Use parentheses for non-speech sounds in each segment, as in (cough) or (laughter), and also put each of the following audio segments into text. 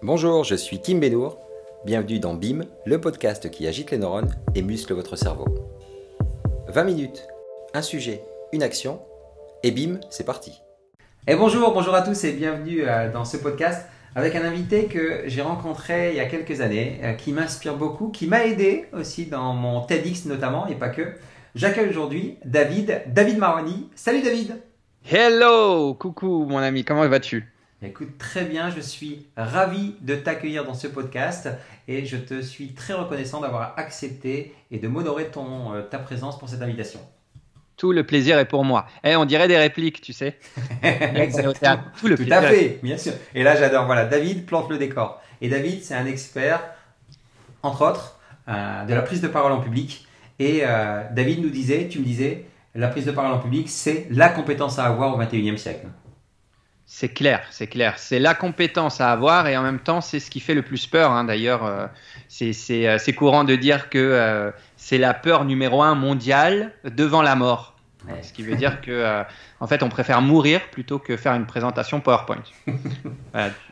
Bonjour, je suis Kim Benour. Bienvenue dans BIM, le podcast qui agite les neurones et muscle votre cerveau. 20 minutes, un sujet, une action, et BIM, c'est parti. Et bonjour, bonjour à tous et bienvenue euh, dans ce podcast avec un invité que j'ai rencontré il y a quelques années, euh, qui m'inspire beaucoup, qui m'a aidé aussi dans mon TEDx notamment, et pas que. J'accueille aujourd'hui David, David Maroni. Salut David Hello Coucou mon ami, comment vas-tu? Écoute, très bien, je suis ravi de t'accueillir dans ce podcast et je te suis très reconnaissant d'avoir accepté et de m'honorer ton, euh, ta présence pour cette invitation. Tout le plaisir est pour moi. Eh, on dirait des répliques, tu sais. (laughs) Exactement. Tout, le Tout à fait, bien sûr. Et là, j'adore. Voilà, David plante le décor. Et David, c'est un expert, entre autres, euh, de la prise de parole en public. Et euh, David nous disait, tu me disais, la prise de parole en public, c'est la compétence à avoir au 21e siècle. C'est clair, c'est clair. C'est la compétence à avoir et en même temps, c'est ce qui fait le plus peur. Hein. D'ailleurs, euh, euh, c'est courant de dire que euh, c'est la peur numéro un mondiale devant la mort. Ce qui veut dire que, en fait, on préfère mourir plutôt que faire une présentation PowerPoint. (laughs)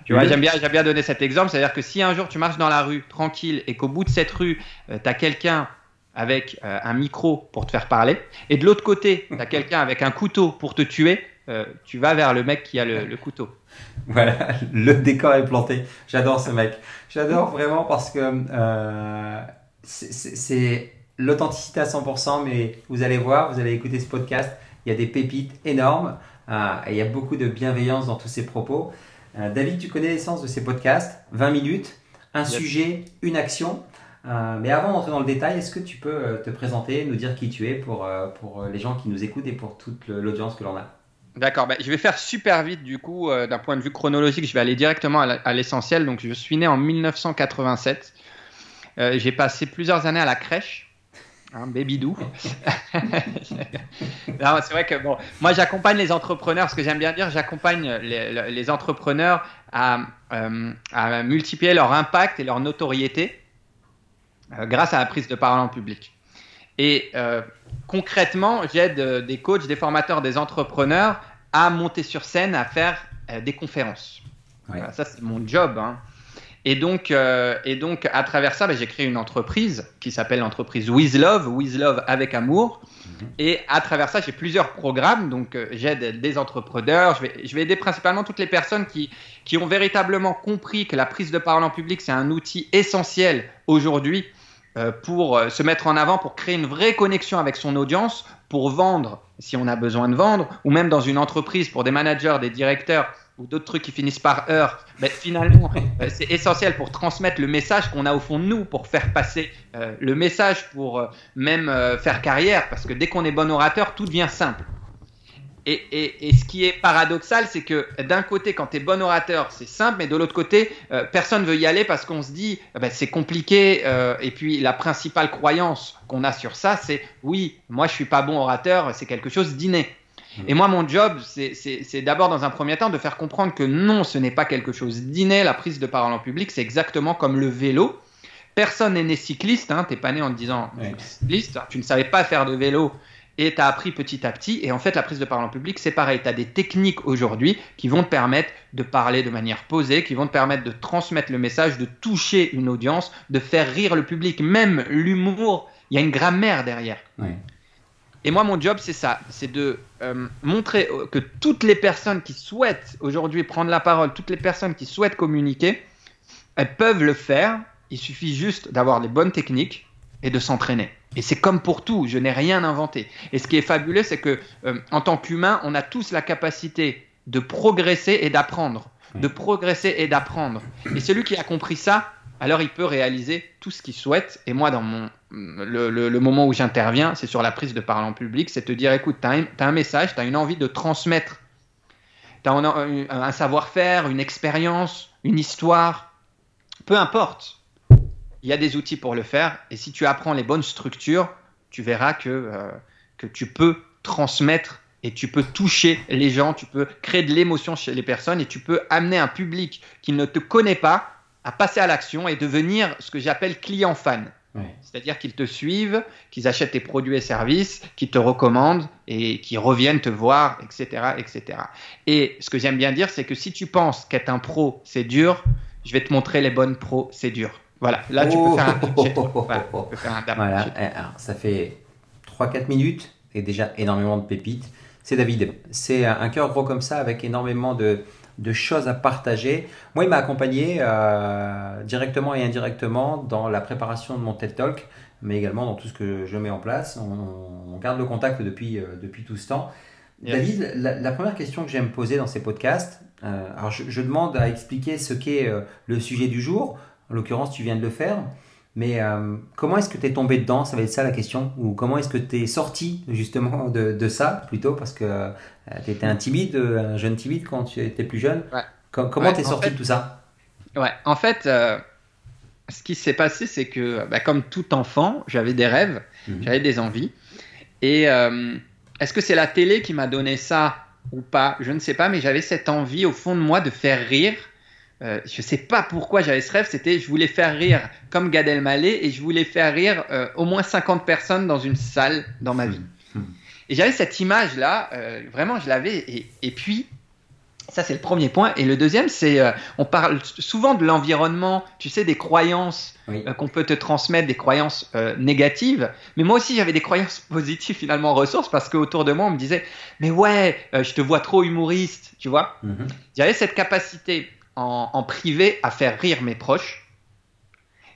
tu vois, j'aime bien, bien donner cet exemple. C'est-à-dire que si un jour tu marches dans la rue tranquille et qu'au bout de cette rue, tu as quelqu'un avec un micro pour te faire parler et de l'autre côté, tu as (laughs) quelqu'un avec un couteau pour te tuer, euh, tu vas vers le mec qui a le, couteau. (laughs) Voilà, le décor est planté. J'adore ce mec. J'adore vraiment parce que euh, c'est l'authenticité à 100%, mais vous allez voir, vous allez écouter ce podcast, il y a des pépites énormes euh, et il y a beaucoup de bienveillance dans tous ces propos. David, tu connais l'essence de ces podcasts? 20 minutes, un sujet, une action. mais avant d'entrer dans le détail, est-ce que tu peux te présenter, nous dire qui tu es pour, pour les gens qui nous écoutent et pour toute l'audience que l'on a? D'accord, bah, je vais faire super vite du coup, euh, d'un point de vue chronologique, je vais aller directement à l'essentiel. Donc je suis né en 1987. Euh, j'ai passé plusieurs années à la crèche, hein, baby doo. (laughs) c'est vrai que bon, moi j'accompagne les entrepreneurs, ce que j'aime bien dire, j'accompagne les, entrepreneurs à, euh, à, multiplier leur impact et leur notoriété grâce à la prise de parole en public. Et concrètement, j'aide euh, des coachs, des formateurs, des entrepreneurs à monter sur scène, à faire euh, des conférences. ça, c'est mon job. Hein. Et, donc, et donc, à travers ça, bah, j'ai créé une entreprise qui s'appelle l'entreprise With Love, With Love avec amour. Mhm. Et à travers ça, j'ai plusieurs programmes. Donc, j'aide des entrepreneurs. Je vais, je vais aider principalement toutes les personnes qui, qui ont véritablement compris que la prise de parole en public, c'est un outil essentiel aujourd'hui euh, pour euh, se mettre en avant, pour créer une vraie connexion avec son audience, pour vendre si on a besoin de vendre, ou même dans une entreprise pour des managers, des directeurs ou d'autres trucs qui finissent par heure, ben, finalement, (laughs) euh, c'est essentiel pour transmettre le message qu'on a au fond de nous, pour faire passer le message, pour même faire carrière, parce que dès qu'on est bon orateur, tout devient simple. Et, ce qui est paradoxal, c'est que d'un côté, quand tu es bon orateur, c'est simple, mais de l'autre côté, euh, personne ne veut y aller parce qu'on se dit, eh ben, c'est compliqué. Euh, et puis la principale croyance qu'on a sur ça, c'est oui, moi je suis pas bon orateur, c'est quelque chose d'inné. Mmh. Et moi, mon job, c'est d'abord dans un premier temps de faire comprendre que non, ce n'est pas quelque chose d'inné. La prise de parole en public, c'est exactement comme le vélo. Personne n'est né cycliste. Hein, n'es pas né en te disant cycliste. Tu ne savais pas faire de vélo et tu as appris petit à petit. Et en fait, la prise de parole en public, c'est pareil. Tu as des techniques aujourd'hui qui vont te permettre de parler de manière posée, qui vont te permettre de transmettre le message, de toucher une audience, de faire rire le public. Même l'humour, il y a une grammaire derrière. Et moi, mon job, c'est ça. C'est de euh, montrer que toutes les personnes qui souhaitent aujourd'hui prendre la parole, toutes les personnes qui souhaitent communiquer, elles peuvent le faire. Il suffit juste d'avoir les bonnes techniques et de s'entraîner. Et c'est comme pour tout, je n'ai rien inventé. Et ce qui est fabuleux, c'est que euh, en tant qu'humain, on a tous la capacité de progresser et d'apprendre, de progresser et d'apprendre. Et celui qui a compris ça, alors il peut réaliser tout ce qu'il souhaite. Et moi, dans mon, le, moment où j'interviens, c'est sur la prise de parole en public, c'est te dire, écoute, tu as, un message, tu as une envie de transmettre, tu as un savoir-faire, une expérience, une histoire, peu importe il y a des outils pour le faire. Et si tu apprends les bonnes structures, tu verras que, euh, que tu peux transmettre et tu peux toucher les gens, tu peux créer de l'émotion chez les personnes et tu peux amener un public qui ne te connaît pas à passer à l'action et devenir ce que j'appelle client fan. C'est-à-dire qu'ils te suivent, qu'ils achètent tes produits et services, qu'ils te recommandent et qu'ils reviennent te voir, etc., etc. Et ce que j'aime bien dire, c'est que si tu penses qu'être un pro, c'est dur, je vais te montrer les bonnes procédures. Voilà, là tu peux faire un oh, oh, oh, voilà, tu peux faire un voilà. Eh, ça fait 3-4 minutes et déjà énormément de pépites. C'est David. C'est un cœur gros comme ça avec énormément de, de choses à partager. Moi, il m'a accompagné euh, directement et indirectement dans la préparation de mon TED Talk, mais également dans tout ce que je mets en place. On, garde le contact depuis, euh, depuis tout ce temps. David, la, première question que j'aime poser dans ces podcasts, euh, alors je, demande à expliquer ce qu'est le sujet du jour. En l'occurrence, tu viens de le faire. Mais comment est-ce que tu es tombé dedans? Ça va être ça la question. Ou comment est-ce que tu es sorti justement de, de, ça plutôt? Parce que euh, tu étais un timide, euh, un jeune timide quand tu étais plus jeune. comment t'es sorti de tout ça? Ouais, en fait, euh, ce qui s'est passé, c'est que, bah, comme tout enfant, j'avais des rêves, mhm. j'avais des envies. Et est-ce que c'est la télé qui m'a donné ça ou pas? Je ne sais pas, mais j'avais cette envie au fond de moi de faire rire. Je ne sais pas pourquoi j'avais ce rêve, c'était je voulais faire rire comme Gad Elmaleh et je voulais faire rire au moins 50 personnes dans une salle dans ma vie. Mhm. Et j'avais cette image-là, euh, vraiment, je l'avais. Et, et, puis, ça, c'est le premier point. Et le deuxième, c'est, euh, on parle souvent de l'environnement, tu sais, des croyances euh, qu'on peut te transmettre, des croyances négatives. Mais moi aussi, j'avais des croyances (laughs) positives finalement en ressources parce qu'autour de moi, on me disait, mais ouais, je te vois trop humoriste, tu vois. Mm-hmm. J'avais cette capacité en, en privé à faire rire mes proches.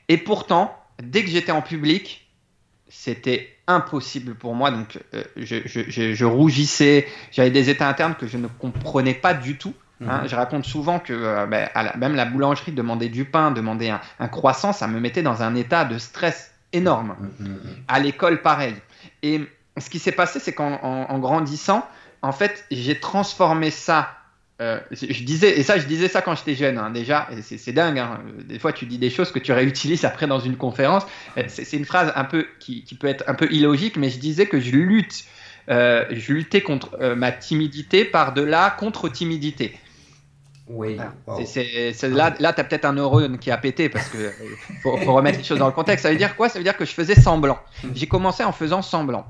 Et pourtant, dès que j'étais en public, c'était impossible pour moi. Donc, euh, je, rougissais. J'avais des états internes que je ne comprenais pas du tout. Hein. Mhm. Je raconte souvent que euh, ben, même la boulangerie, demander du pain, demander un, croissant, ça me mettait dans un état de stress énorme. Mhm, mhm, à l'école, pareil. Et ce qui s'est passé, c'est qu'en grandissant, en fait, j'ai transformé ça euh, je disais, et ça, je disais ça quand j'étais jeune, hein, déjà, c'est dingue. Hein. des fois, tu dis des choses que tu réutilises après dans une conférence. Euh, c'est une phrase un peu qui, peut être un peu illogique, mais je disais que je lutte, euh, je luttais contre ma timidité par de la contre-timidité. Oui. là, là tu as peut-être un neurone qui a pété parce que faut, faut remettre les choses dans le contexte. Ça veut dire quoi? Ça veut dire que je faisais semblant. J'ai commencé en faisant semblant.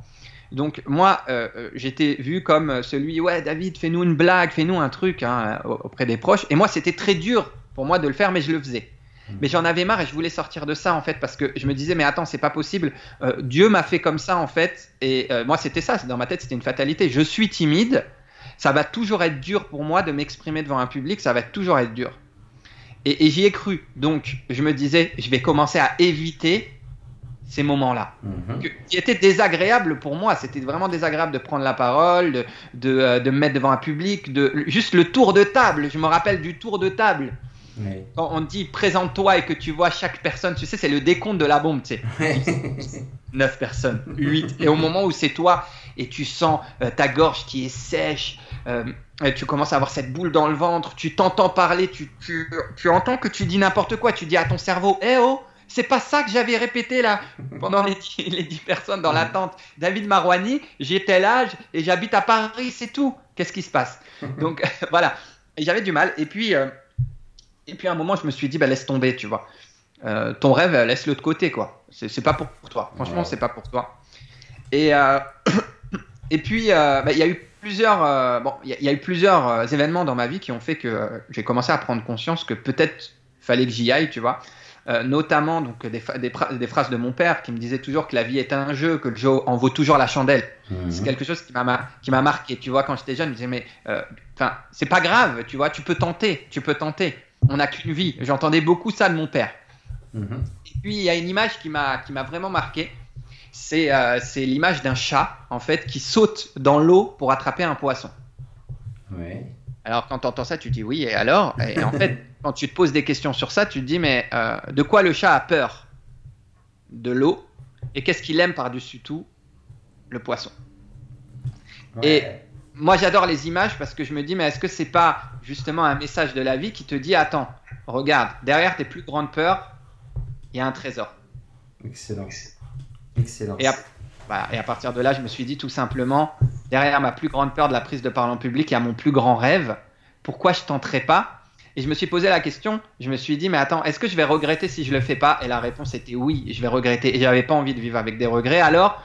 Donc moi, euh, euh, j'étais vu comme celui, ouais, David, fais-nous une blague, fais-nous un truc hein, auprès des proches. Et moi, c'était très dur pour moi de le faire, mais je le faisais. Hmm. Mais j'en avais marre et je voulais sortir de ça en fait parce que je me disais mais attends c'est pas possible. Euh, Dieu m'a fait comme ça en fait. Et moi c'était ça. Dans ma tête c'était une fatalité. Je suis timide. Ça va toujours être dur pour moi de m'exprimer devant un public. Ça va toujours être dur. Et, et j'y ai cru. Donc je me disais je vais commencer à éviter ces moments-là, mhm. qui étaient désagréables pour moi. C'était vraiment désagréable de prendre la parole, de, de, euh, de, me mettre devant un public, de juste le tour de table. Je me rappelle du tour de table. Quand on dit présente-toi et que tu vois chaque personne, tu sais, c'est le décompte de la bombe, tu sais. 9 (laughs) personnes, 8. Et au moment où c'est toi et tu sens euh, ta gorge qui est sèche, euh, tu commences à avoir cette boule dans le ventre, tu t'entends parler, tu, tu, tu entends que tu dis n'importe quoi, tu dis à ton cerveau, eh oh, c'est pas ça que j'avais répété là pendant les dix, personnes dans l'attente. David Marouani, j'ai tel âge et j'habite à Paris, c'est tout. Qu'est-ce qui se passe? (laughs) Donc (laughs) voilà. Et j'avais du mal. Et puis, euh, et puis à un moment, je me suis dit, bah, laisse tomber, tu vois. Euh, ton rêve, laisse-le de côté, quoi. C'est pas pour toi. Franchement, c'est pas pour toi. Et, euh, (coughs) et puis, bah, il y a eu plusieurs, bon, il y, a eu plusieurs événements dans ma vie qui ont fait que j'ai commencé à prendre conscience que peut-être fallait que j'y aille, tu vois. Euh, notamment donc des, des, phrases de mon père qui me disait toujours que la vie est un jeu, que le jeu en vaut toujours la chandelle. Mhm. C'est quelque chose qui m'a marqué. Tu vois, quand j'étais jeune, je me disais mais euh, c'est pas grave, tu vois, tu peux tenter, tu peux tenter. On n'a qu'une vie. J'entendais beaucoup ça de mon père. Mhm. Et puis il y a une image qui m'a qui m'a vraiment marqué. C'est euh, c'est l'image d'un chat en fait qui saute dans l'eau pour attraper un poisson. Ouais. Alors quand tu entends ça, tu dis oui, et alors? Et en fait, (laughs) quand tu te poses des questions sur ça, tu te dis mais euh, de quoi le chat a peur? De l'eau. Et qu'est-ce qu'il aime par-dessus tout? Le poisson. Et moi j'adore les images parce que je me dis mais est-ce que c'est pas justement un message de la vie qui te dit attends, regarde, derrière tes plus grandes peurs, il y a un trésor. Excellent. Excellent. Et bah, et à partir de là, je me suis dit tout simplement, derrière ma plus grande peur de la prise de parole en public, il y a mon plus grand rêve. Pourquoi je tenterai pas Et je me suis posé la question, je me suis dit, mais attends, est-ce que je vais regretter si je le fais pas? Et la réponse était oui, je vais regretter. Et j'avais pas envie de vivre avec des regrets. Alors,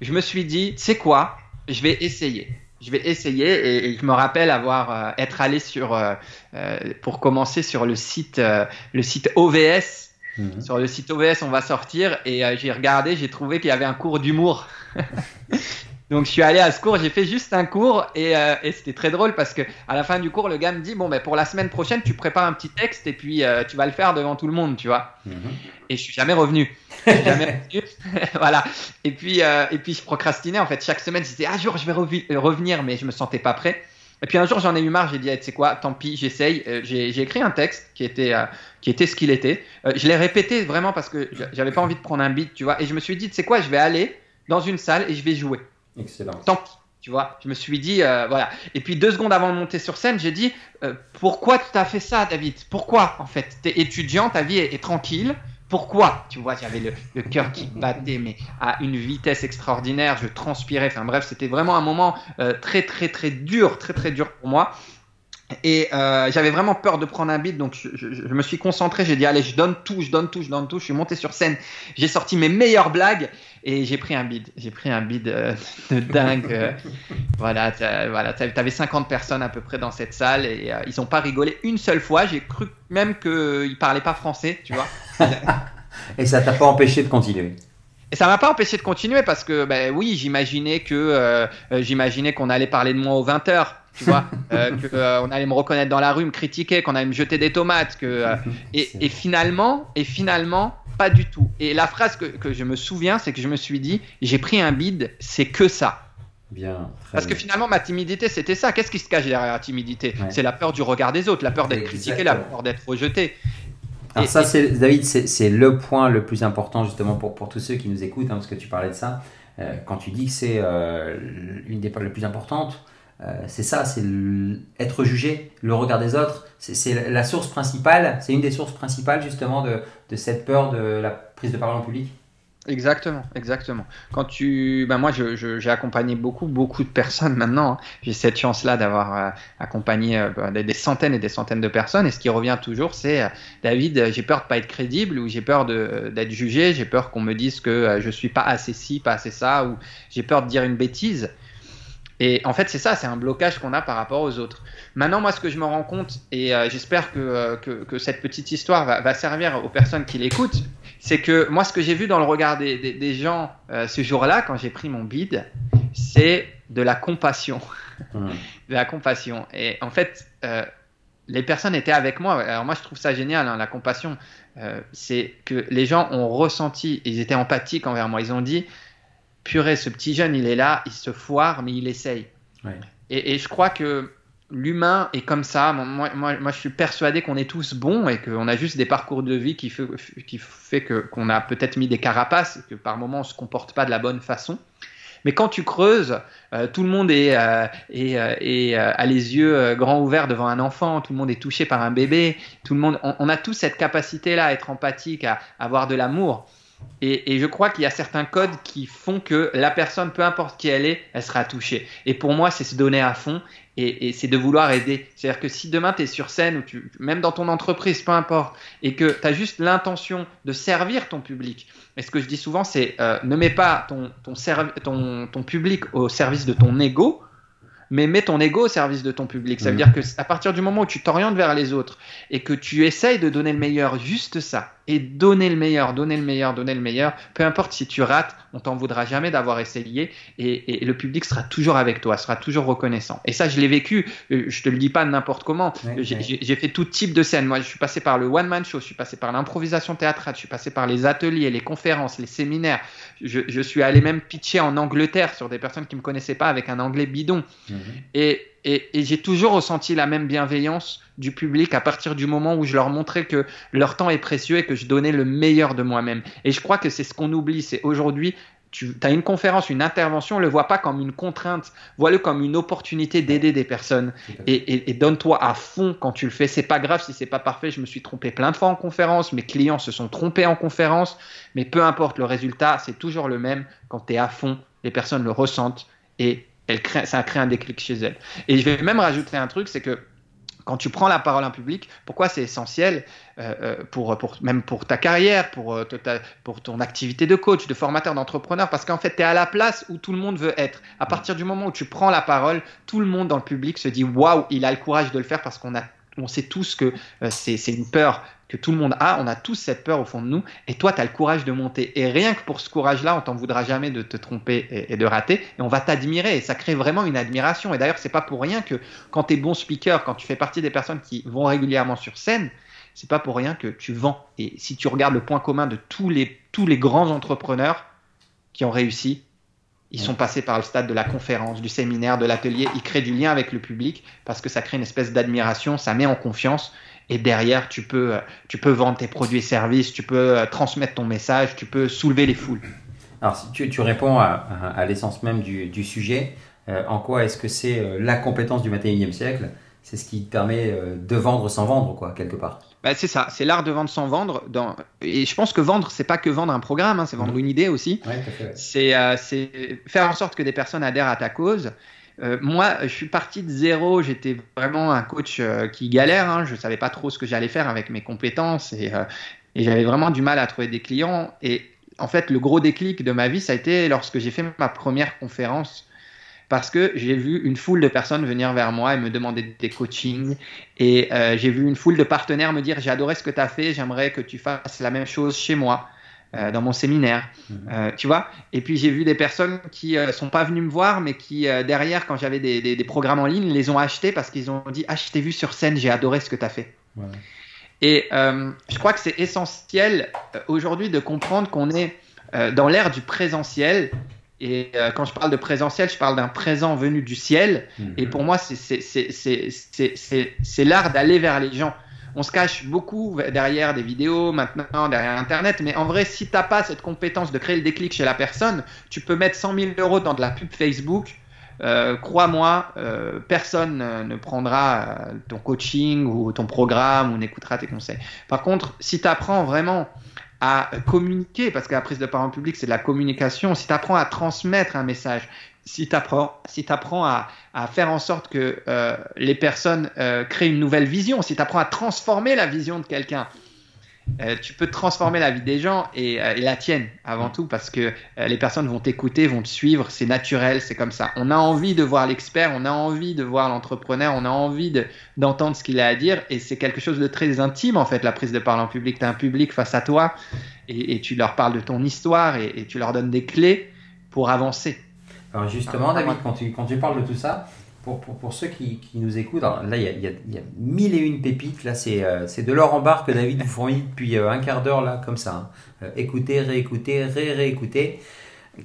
je me suis dit, c'est quoi? Je vais essayer. je vais essayer et, je me rappelle avoir euh, être allé sur euh, euh, pour commencer sur le site le site OVS mhm. sur le site OVS on va sortir et j'ai regardé j'ai trouvé qu'il y avait un cours d'humour (laughs) Donc je suis allé à ce cours, j'ai fait juste un cours et, et c'était très drôle parce que à la fin du cours, le gars me dit bon ben pour la semaine prochaine, tu prépares un petit texte et puis tu vas le faire devant tout le monde, tu vois. Mhm. Et je suis jamais revenu. jamais revenu. (laughs) voilà. Et puis et puis je procrastinais en fait chaque semaine. Je disais ah jour je vais revenir, mais je me sentais pas prêt. Et puis un jour j'en ai eu marre, j'ai dit tu sais quoi, tant pis, j'essaye. j'ai écrit un texte qui était qui était ce qu'il était. je l'ai répété vraiment parce que j'avais pas envie de prendre un beat, tu vois. Et je me suis dit tu sais quoi, je vais aller dans une salle et je vais jouer. Excellent. Tant pis. Tu vois, je me suis dit, euh, voilà. Et puis deux secondes avant de monter sur scène, j'ai dit, euh, pourquoi tu as fait ça, David? Pourquoi, en fait? Tu es étudiant, ta vie est, tranquille. Pourquoi? Tu vois, j'avais le, le cœur qui battait, mais à une vitesse extraordinaire. Je transpirais. Enfin bref, c'était vraiment un moment euh, très, très, très dur, très, très dur pour moi. Et euh, j'avais vraiment peur de prendre un beat, donc je, je, je me suis concentré. J'ai dit allez, je donne tout, je donne tout, je donne tout. Je suis monté sur scène, j'ai sorti mes meilleures blagues et j'ai pris un beat. J'ai pris un beat euh, de dingue. Euh, (laughs) voilà, voilà. T'avais 50 personnes à peu près dans cette salle et euh, ils ont pas rigolé une seule fois. J'ai cru même qu'ils parlaient pas français, tu vois. (laughs) et ça t'a pas empêché de continuer. Et ça m'a pas empêché de continuer parce que, ben oui, j'imaginais que j'imaginais qu'on allait parler de moi aux 20 heures tu vois, (laughs) euh, qu'on euh, allait me reconnaître dans la rue, me critiquer, qu'on allait me jeter des tomates, que euh, (laughs) et, finalement, et finalement, pas du tout. Et la phrase que, que je me souviens, c'est que je me suis dit, j'ai pris un bide, c'est que ça. Bien. Parce que finalement, ma timidité, c'était ça. Qu'est-ce qui se cache derrière la timidité? C'est la peur du regard des autres, la peur d'être critiqué, la peur d'être rejeté. Alors ça, c'est David, c'est le point le plus important justement pour, pour tous ceux qui nous écoutent, hein, parce que tu parlais de ça. quand tu dis que c'est une des peurs les plus importantes, euh, c'est ça, c'est être jugé, le regard des autres. C'est la source principale, c'est une des sources principales justement de, cette peur de la prise de parole en public. Exactement, exactement. Quand tu, ben moi, j'ai accompagné beaucoup, beaucoup de personnes maintenant. Hein. J'ai cette chance-là d'avoir euh, accompagné euh, ben, des, centaines et des centaines de personnes. Et ce qui revient toujours, c'est David, j'ai peur de pas être crédible ou j'ai peur d'être jugé, j'ai peur qu'on me dise que je suis pas assez ci, pas assez ça, ou j'ai peur de dire une bêtise. Et en fait, c'est ça, c'est un blocage qu'on a par rapport aux autres. Maintenant, moi, ce que je me rends compte, et euh, j'espère que, euh, que, que, cette petite histoire va, va, servir aux personnes qui l'écoutent, c'est que moi, ce que j'ai vu dans le regard des, des, des gens euh, ce jour-là, quand j'ai pris mon bide, c'est de la compassion. (laughs) Mmh. de la compassion. Et en fait, les personnes étaient avec moi. Alors moi, je trouve ça génial, hein, la compassion. c'est que les gens ont ressenti, ils étaient empathiques envers moi. Ils ont dit, purée, ce petit jeune, il est là, il se foire, mais il essaye. Et, je crois que l'humain est comme ça. Moi, je suis persuadé qu'on est tous bons et qu'on a juste des parcours de vie qui fait, que, qu'on a peut-être mis des carapaces et que par moments on se comporte pas de la bonne façon. Mais quand tu creuses, euh, tout le monde est, euh, euh, a les yeux grands ouverts devant un enfant, tout le monde est touché par un bébé, tout le monde, on, on a tous cette capacité-là à être empathique, à avoir de l'amour. Et, je crois qu'il y a certains codes qui font que la personne, peu importe qui elle est, elle sera touchée. Et pour moi, c'est se donner à fond et, c'est de vouloir aider. C'est-à-dire que si demain tu es sur scène, ou tu, même dans ton entreprise, peu importe, et que tu as juste l'intention de servir ton public, et ce que je dis souvent, c'est euh, ne mets pas ton, ton, ton public au service de ton ego, mais mets ton ego au service de ton public. Ça veut mm. dire que à partir du moment où tu t'orientes vers les autres et que tu essayes de donner le meilleur, juste ça, et donner le meilleur, donner le meilleur, donner le meilleur, peu importe si tu rates, on t'en voudra jamais d'avoir essayé et, le public sera toujours avec toi, sera toujours reconnaissant. Et ça, je l'ai vécu, euh, je te le dis pas n'importe comment. J'ai fait tout type de scènes. Moi, je suis passé par le one-man show, je suis passé par l'improvisation théâtrale, je suis passé par les ateliers, les conférences, les séminaires. Je, je, suis allé même pitcher en Angleterre sur des personnes qui me connaissaient pas avec un anglais bidon. Mhm. Et, et, et j'ai toujours ressenti la même bienveillance du public à partir du moment où je leur montrais que leur temps est précieux et que je donnais le meilleur de moi-même. Et je crois que c'est ce qu'on oublie, c'est aujourd'hui tu as une conférence, une intervention, ne le vois pas comme une contrainte, vois-le comme une opportunité d'aider des personnes et, et, donne-toi à fond quand tu le fais. C'est pas grave si c'est pas parfait. Je me suis trompé plein de fois en conférence, mes clients se sont trompés en conférence, mais peu importe le résultat, c'est toujours le même. Quand tu es à fond, les personnes le ressentent et ça crée un déclic chez elles. Et je vais même rajouter un truc, c'est que quand tu prends la parole en public, pourquoi c'est essentiel euh, euh, pour, même pour ta carrière, pour, euh, pour ton activité de coach, de formateur, d'entrepreneur, parce qu'en fait, tu es à la place où tout le monde veut être. À partir du moment où tu prends la parole, tout le monde dans le public se dit waouh, il a le courage de le faire parce qu'on a on sait tous que c'est une peur que tout le monde a, on a tous cette peur au fond de nous, et toi, tu as le courage de monter. Et rien que pour ce courage-là, on t'en voudra jamais de te tromper et, de rater, et on va t'admirer, et ça crée vraiment une admiration. Et d'ailleurs, c'est pas pour rien que quand tu es bon speaker, quand tu fais partie des personnes qui vont régulièrement sur scène, c'est pas pour rien que tu vends. Et si tu regardes le point commun de tous les, tous les grands entrepreneurs qui ont réussi, ils sont passés par le stade de la conférence, du séminaire, de l'atelier. Ils créent du lien avec le public parce que ça crée une espèce d'admiration, ça met en confiance et derrière, tu peux, euh, tu peux vendre tes produits et services, tu peux euh, transmettre ton message, tu peux soulever les foules. Alors, si tu, tu réponds à, à, l'essence même du, du sujet, euh, en quoi est-ce que c'est la compétence du 21e siècle? C'est ce qui te permet de vendre sans vendre, quoi, quelque part. Bah, c'est ça, c'est l'art de vendre sans vendre. Dans... Et je pense que vendre, c'est pas que vendre un programme, hein, c'est vendre une idée aussi. Ouais, c'est faire en sorte que des personnes adhèrent à ta cause. Euh, moi, je suis parti de zéro. J'étais vraiment un coach euh, qui galère. Hein. Je ne savais pas trop ce que j'allais faire avec mes compétences euh, et, j'avais vraiment du mal à trouver des clients. Et en fait, le gros déclic de ma vie, ça a été lorsque j'ai fait ma première conférence parce que j'ai vu une foule de personnes venir vers moi et me demander des coachings. Et j'ai vu une foule de partenaires me dire J'ai adoré ce que tu as fait, j'aimerais que tu fasses la même chose chez moi. Euh, dans mon séminaire, mhm. euh, tu vois? Et puis j'ai vu des personnes qui euh, sont pas venues me voir, mais qui derrière, quand j'avais des, des, programmes en ligne, les ont achetés parce qu'ils ont dit ah je t'ai vu sur scène, j'ai adoré ce que tu as fait. Et je crois que c'est essentiel aujourd'hui de comprendre qu'on est dans l'ère du présentiel. Et quand je parle de présentiel, je parle d'un présent venu du ciel. Mhm. Et pour moi, c'est l'art d'aller vers les gens on se cache beaucoup derrière des vidéos maintenant, derrière Internet, mais en vrai, si tu n'as pas cette compétence de créer le déclic chez la personne, tu peux mettre 100 000 euros dans de la pub Facebook. Euh, crois-moi, euh, personne ne prendra euh, ton coaching ou ton programme ou n'écoutera tes conseils. Par contre, si tu apprends vraiment à communiquer, parce que la prise de parole publique, c'est de la communication, si tu apprends à transmettre un message, si tu apprends, si apprends à, à, faire en sorte que euh, les personnes euh, créent une nouvelle vision, si tu apprends à transformer la vision de quelqu'un, euh, tu peux transformer la vie des gens et, la tienne avant tout parce que les personnes vont t'écouter, vont te suivre, c'est naturel, c'est comme ça. On a envie de voir l'expert, on a envie de voir l'entrepreneur, on a envie d'entendre ce qu'il a à dire et c'est quelque chose de très intime en fait, la prise de parole en public. Tu as un public face à toi et, tu leur parles de ton histoire et, et tu leur donnes des clés pour avancer. Alors justement, David, quand tu, quand tu parles de tout ça, pour, pour, pour ceux qui, qui, nous écoutent, là, il y a, a, y a, mille et une pépites. Là, c'est euh, de l'or en barre que David vous fournit depuis euh, un quart d'heure, là, comme ça. Hein. Euh, écoutez, réécoutez, ré-réécoutez.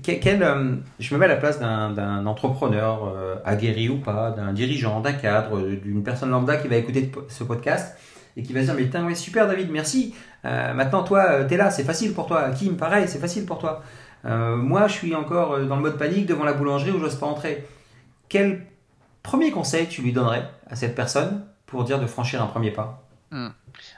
Quel, euh, je me mets à la place d'un entrepreneur, aguerri ou pas, d'un dirigeant, d'un cadre, d'une personne lambda qui va écouter ce podcast et qui va se dire Mais putain, ouais, super, David, merci. maintenant, toi, tu es là, c'est facile pour toi. Kim, pareil, c'est facile pour toi. Euh, moi, je suis encore euh, dans le mode panique devant la boulangerie où je n'ose pas entrer. Quel premier conseil tu lui donnerais à cette personne pour dire de franchir un premier pas hmm.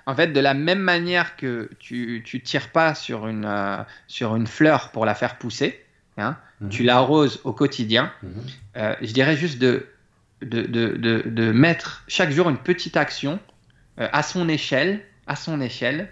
En fait, de la même manière que tu ne tires pas sur une, euh, sur une fleur pour la faire pousser, hein, mhm. tu l'arroses au quotidien, mhm. je dirais juste de, de, de, de, mettre chaque jour une petite action à son échelle, à son échelle,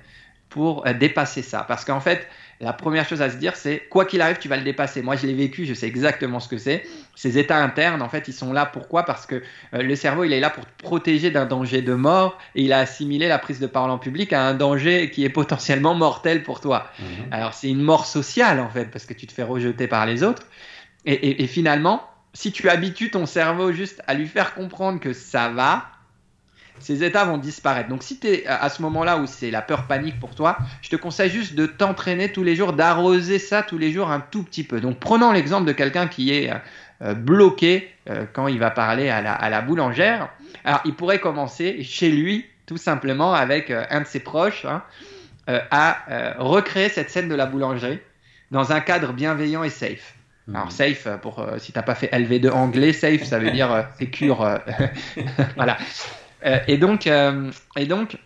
pour dépasser ça. Parce qu'en fait, la première chose à se dire, c'est quoi qu'il arrive, tu vas le dépasser. Moi, je l'ai vécu, je sais exactement ce que c'est. Ces états internes, en fait, ils sont là. Pourquoi? Parce que euh, le cerveau, il est là pour te protéger d'un danger de mort et il a assimilé la prise de parole en public à un danger qui est potentiellement mortel pour toi. Mhm. Alors, c'est une mort sociale, en fait, parce que tu te fais rejeter par les autres. et finalement, si tu habitues ton cerveau juste à lui faire comprendre que ça va, ces états vont disparaître. Donc si tu es à ce moment-là où c'est la peur panique pour toi, je te conseille juste de t'entraîner tous les jours, d'arroser ça tous les jours un tout petit peu. Donc prenons l'exemple de quelqu'un qui est euh, bloqué euh, quand il va parler à la, boulangère. Alors il pourrait commencer chez lui tout simplement avec euh, un de ses proches hein, à recréer cette scène de la boulangerie dans un cadre bienveillant et safe. Alors mmh. safe, pour si t'as pas fait LV2 anglais, safe, ça veut dire sécure. (laughs) voilà. Euh, et donc, euh, et donc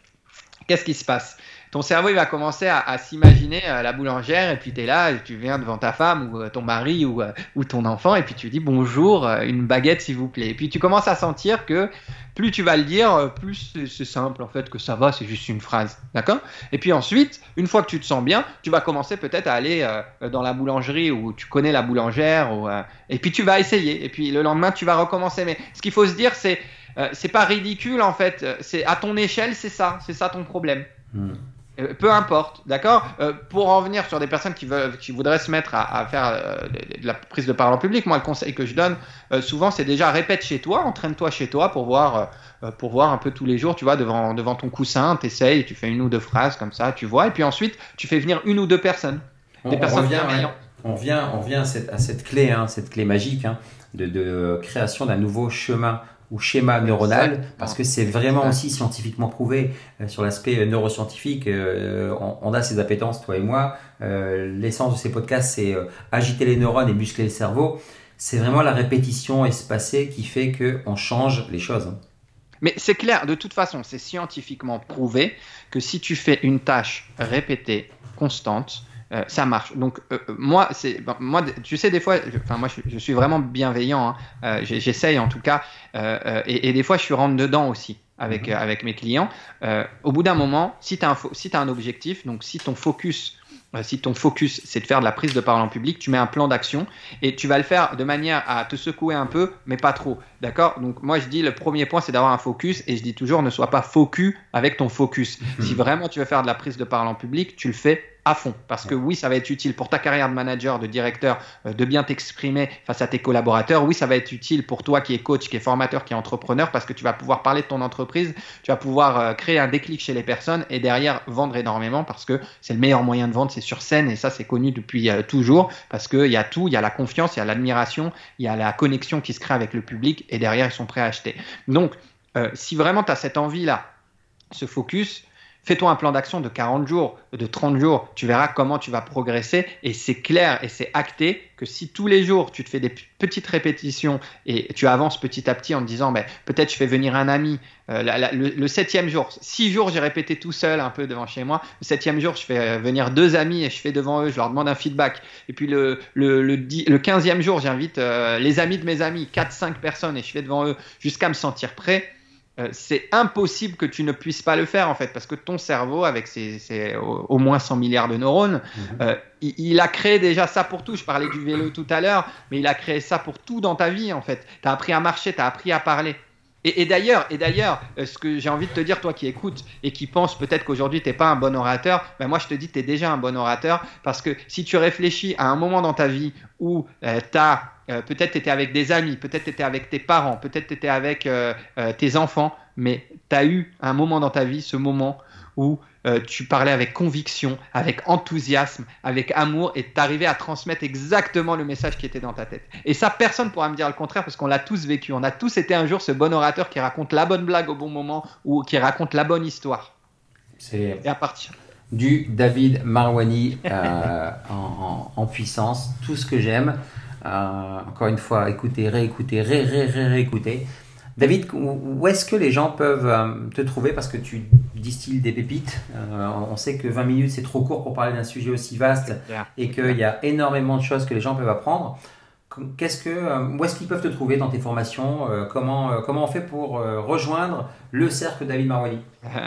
qu'est-ce qui se passe? Ton cerveau il va commencer à, s'imaginer euh, la boulangère et puis tu es là, et tu viens devant ta femme ou ton mari ou, ou ton enfant et puis tu dis bonjour, une baguette s'il vous plaît. Et puis tu commences à sentir que plus tu vas le dire, plus c'est simple en fait que ça va, c'est juste une phrase, d'accord? Et puis ensuite, une fois que tu te sens bien, tu vas commencer peut-être à aller dans la boulangerie où tu connais la boulangère ou, et puis tu vas essayer et puis le lendemain tu vas recommencer. Mais ce qu'il faut se dire c'est c'est pas ridicule en fait, c'est à ton échelle c'est ça, c'est ça ton problème. Hmm. Euh, peu importe, d'accord? Euh, Pour en venir sur des personnes qui, veulent, qui voudraient se mettre à, faire euh, de la prise de parole en public, moi, le conseil que je donne souvent, c'est déjà répète chez toi, entraîne-toi chez toi pour voir, pour voir un peu tous les jours, tu vois, devant, devant ton coussin, t'essayes, tu fais une ou deux phrases comme ça, tu vois, et puis ensuite, tu fais venir une ou deux personnes. des personnes revient, on vient, on vient à cette, à cette clé, hein, cette clé magique hein, de, de création d'un nouveau chemin ou schéma neuronal, parce que c'est vraiment aussi scientifiquement prouvé euh, sur l'aspect euh, neuroscientifique. Euh, on, a ces appétences, toi et moi. L'essence de ces podcasts, c'est agiter les neurones et muscler le cerveau. C'est vraiment la répétition espacée qui fait qu'on change les choses. Mais c'est clair, de toute façon, c'est scientifiquement prouvé que si tu fais une tâche répétée, constante, euh, ça marche. Donc euh, euh, moi, c'est moi, tu sais des fois, enfin moi je, suis vraiment bienveillant. Hein. J'essaye en tout cas, et, des fois je suis rentre dedans aussi avec mhm. avec mes clients. au bout d'un moment, si tu as un si as un objectif, donc si ton focus si ton focus c'est de faire de la prise de parole en public, tu mets un plan d'action et tu vas le faire de manière à te secouer un peu, mais pas trop. D'accord? Donc moi je dis le premier point c'est d'avoir un focus et je dis toujours ne sois pas focus avec ton focus. Mhm. Si vraiment tu veux faire de la prise de parole en public, tu le fais à fond. Parce que oui, ça va être utile pour ta carrière de manager, de directeur, euh, de bien t'exprimer face à tes collaborateurs. Oui, ça va être utile pour toi qui es coach, qui est formateur, qui est entrepreneur, parce que tu vas pouvoir parler de ton entreprise, tu vas pouvoir euh, créer un déclic chez les personnes et derrière vendre énormément parce que c'est le meilleur moyen de vendre, c'est sur scène et ça c'est connu depuis euh, toujours parce qu'il y a tout, il y a la confiance, il y a l'admiration, il y a la connexion qui se crée avec le public et derrière ils sont prêts à acheter. Donc, si vraiment tu as cette envie-là, ce focus, Fais-toi un plan d'action de 40 jours, de 30 jours, tu verras comment tu vas progresser. Et c'est clair et c'est acté que si tous les jours tu te fais des petites répétitions et tu avances petit à petit en te disant ben, peut-être je fais venir un ami, euh, le, septième jour, six jours j'ai répété tout seul un peu devant chez moi, le septième jour je fais euh, venir deux amis et je fais devant eux, je leur demande un feedback. Et puis le, le, le, quinzième jour j'invite euh, les amis de mes amis, 4-5 personnes et je fais devant eux jusqu'à me sentir prêt euh, c'est impossible que tu ne puisses pas le faire en fait, parce que ton cerveau, avec ses, au, moins 100 milliards de neurones, mhm. euh, il, a créé déjà ça pour tout. Je parlais du vélo tout à l'heure, mais il a créé ça pour tout dans ta vie en fait. Tu as appris à marcher, tu as appris à parler. Et, d'ailleurs, et d'ailleurs, euh, ce que j'ai envie de te dire, toi qui écoutes et qui penses peut-être qu'aujourd'hui tu n'es pas un bon orateur, ben moi je te dis tu es déjà un bon orateur parce que si tu réfléchis à un moment dans ta vie où tu as euh, peut-être tu étais avec des amis, peut-être tu étais avec tes parents, peut-être tu étais avec euh, euh, tes enfants, mais tu as eu un moment dans ta vie, ce moment où tu parlais avec conviction, avec enthousiasme, avec amour, et tu arrivais à transmettre exactement le message qui était dans ta tête. Et ça, personne ne pourra me dire le contraire, parce qu'on l'a tous vécu. On a tous été un jour ce bon orateur qui raconte la bonne blague au bon moment, ou qui raconte la bonne histoire. C'est à partir du David Marwani (laughs) en, puissance, tout ce que j'aime. Euh, encore une fois, écouter, réécouter, ré, ré, ré, réécouter. David, où est-ce que les gens peuvent euh, te trouver? Parce que tu distilles des pépites. Euh, On sait que 20 minutes c'est trop court pour parler d'un sujet aussi vaste et qu'il y a énormément de choses que les gens peuvent apprendre. Qu'est-ce que, euh, où est-ce qu'ils peuvent te trouver dans tes formations euh, comment, euh, comment on fait pour rejoindre le cercle David Marouani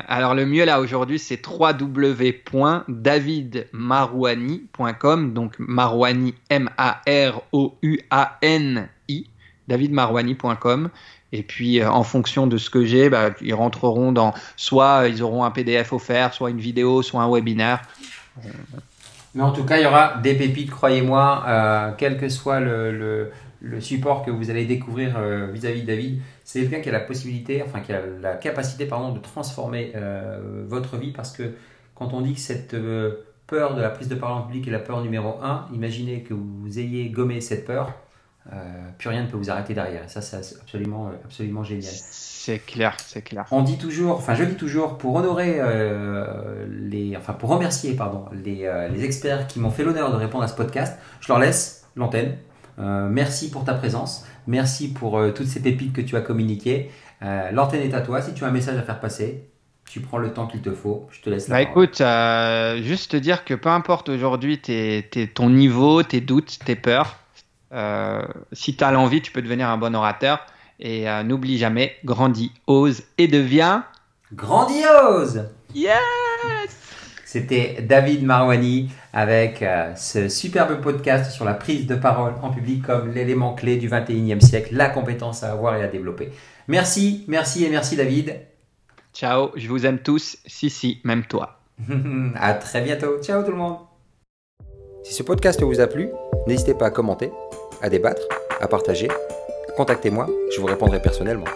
Alors le mieux là aujourd'hui c'est www.davidmarouani.com donc Marouani M-A-R-O-U-A-N-I davidmarouani.com et puis en fonction de ce que j'ai, bah, ils rentreront dans soit ils auront un PDF offert, soit une vidéo, soit un webinaire. Mais en tout cas, il y aura des pépites, croyez-moi, euh, quel que soit le, support que vous allez découvrir euh, vis-à-vis de David. C'est quelqu'un qui a la possibilité, enfin qui a la capacité, pardon, de transformer euh, votre vie parce que quand on dit que cette peur de la prise de parole en public est la peur numéro un, imaginez que vous ayez gommé cette peur, plus rien ne peut vous arrêter derrière. Ça, c'est absolument, absolument génial. C'est clair, c'est clair. On dit toujours, enfin je dis toujours, pour honorer euh, les, enfin pour remercier pardon les, euh, les experts qui m'ont fait l'honneur de répondre à ce podcast, je leur laisse l'antenne. Euh, merci pour ta présence, merci pour toutes ces pépites que tu as communiquées. l'antenne est à toi. Si tu as un message à faire passer, tu prends le temps qu'il te faut. Je te laisse la bah, Écoute, euh, juste te dire que peu importe aujourd'hui ton niveau, tes doutes, tes peurs, euh, si tu as l'envie, tu peux devenir un bon orateur. Et euh, n'oublie jamais, grandis, ose et deviens grandiose. Yes C'était David Marwani avec ce superbe podcast sur la prise de parole en public comme l'élément clé du 21e siècle, la compétence à avoir et à développer. Merci, merci et merci David. Ciao, je vous aime tous. Si, si, même toi. (laughs) à très bientôt. Ciao tout le monde. Si ce podcast vous a plu, n'hésitez pas à commenter, à débattre, à partager. Contactez-moi, je vous répondrai personnellement.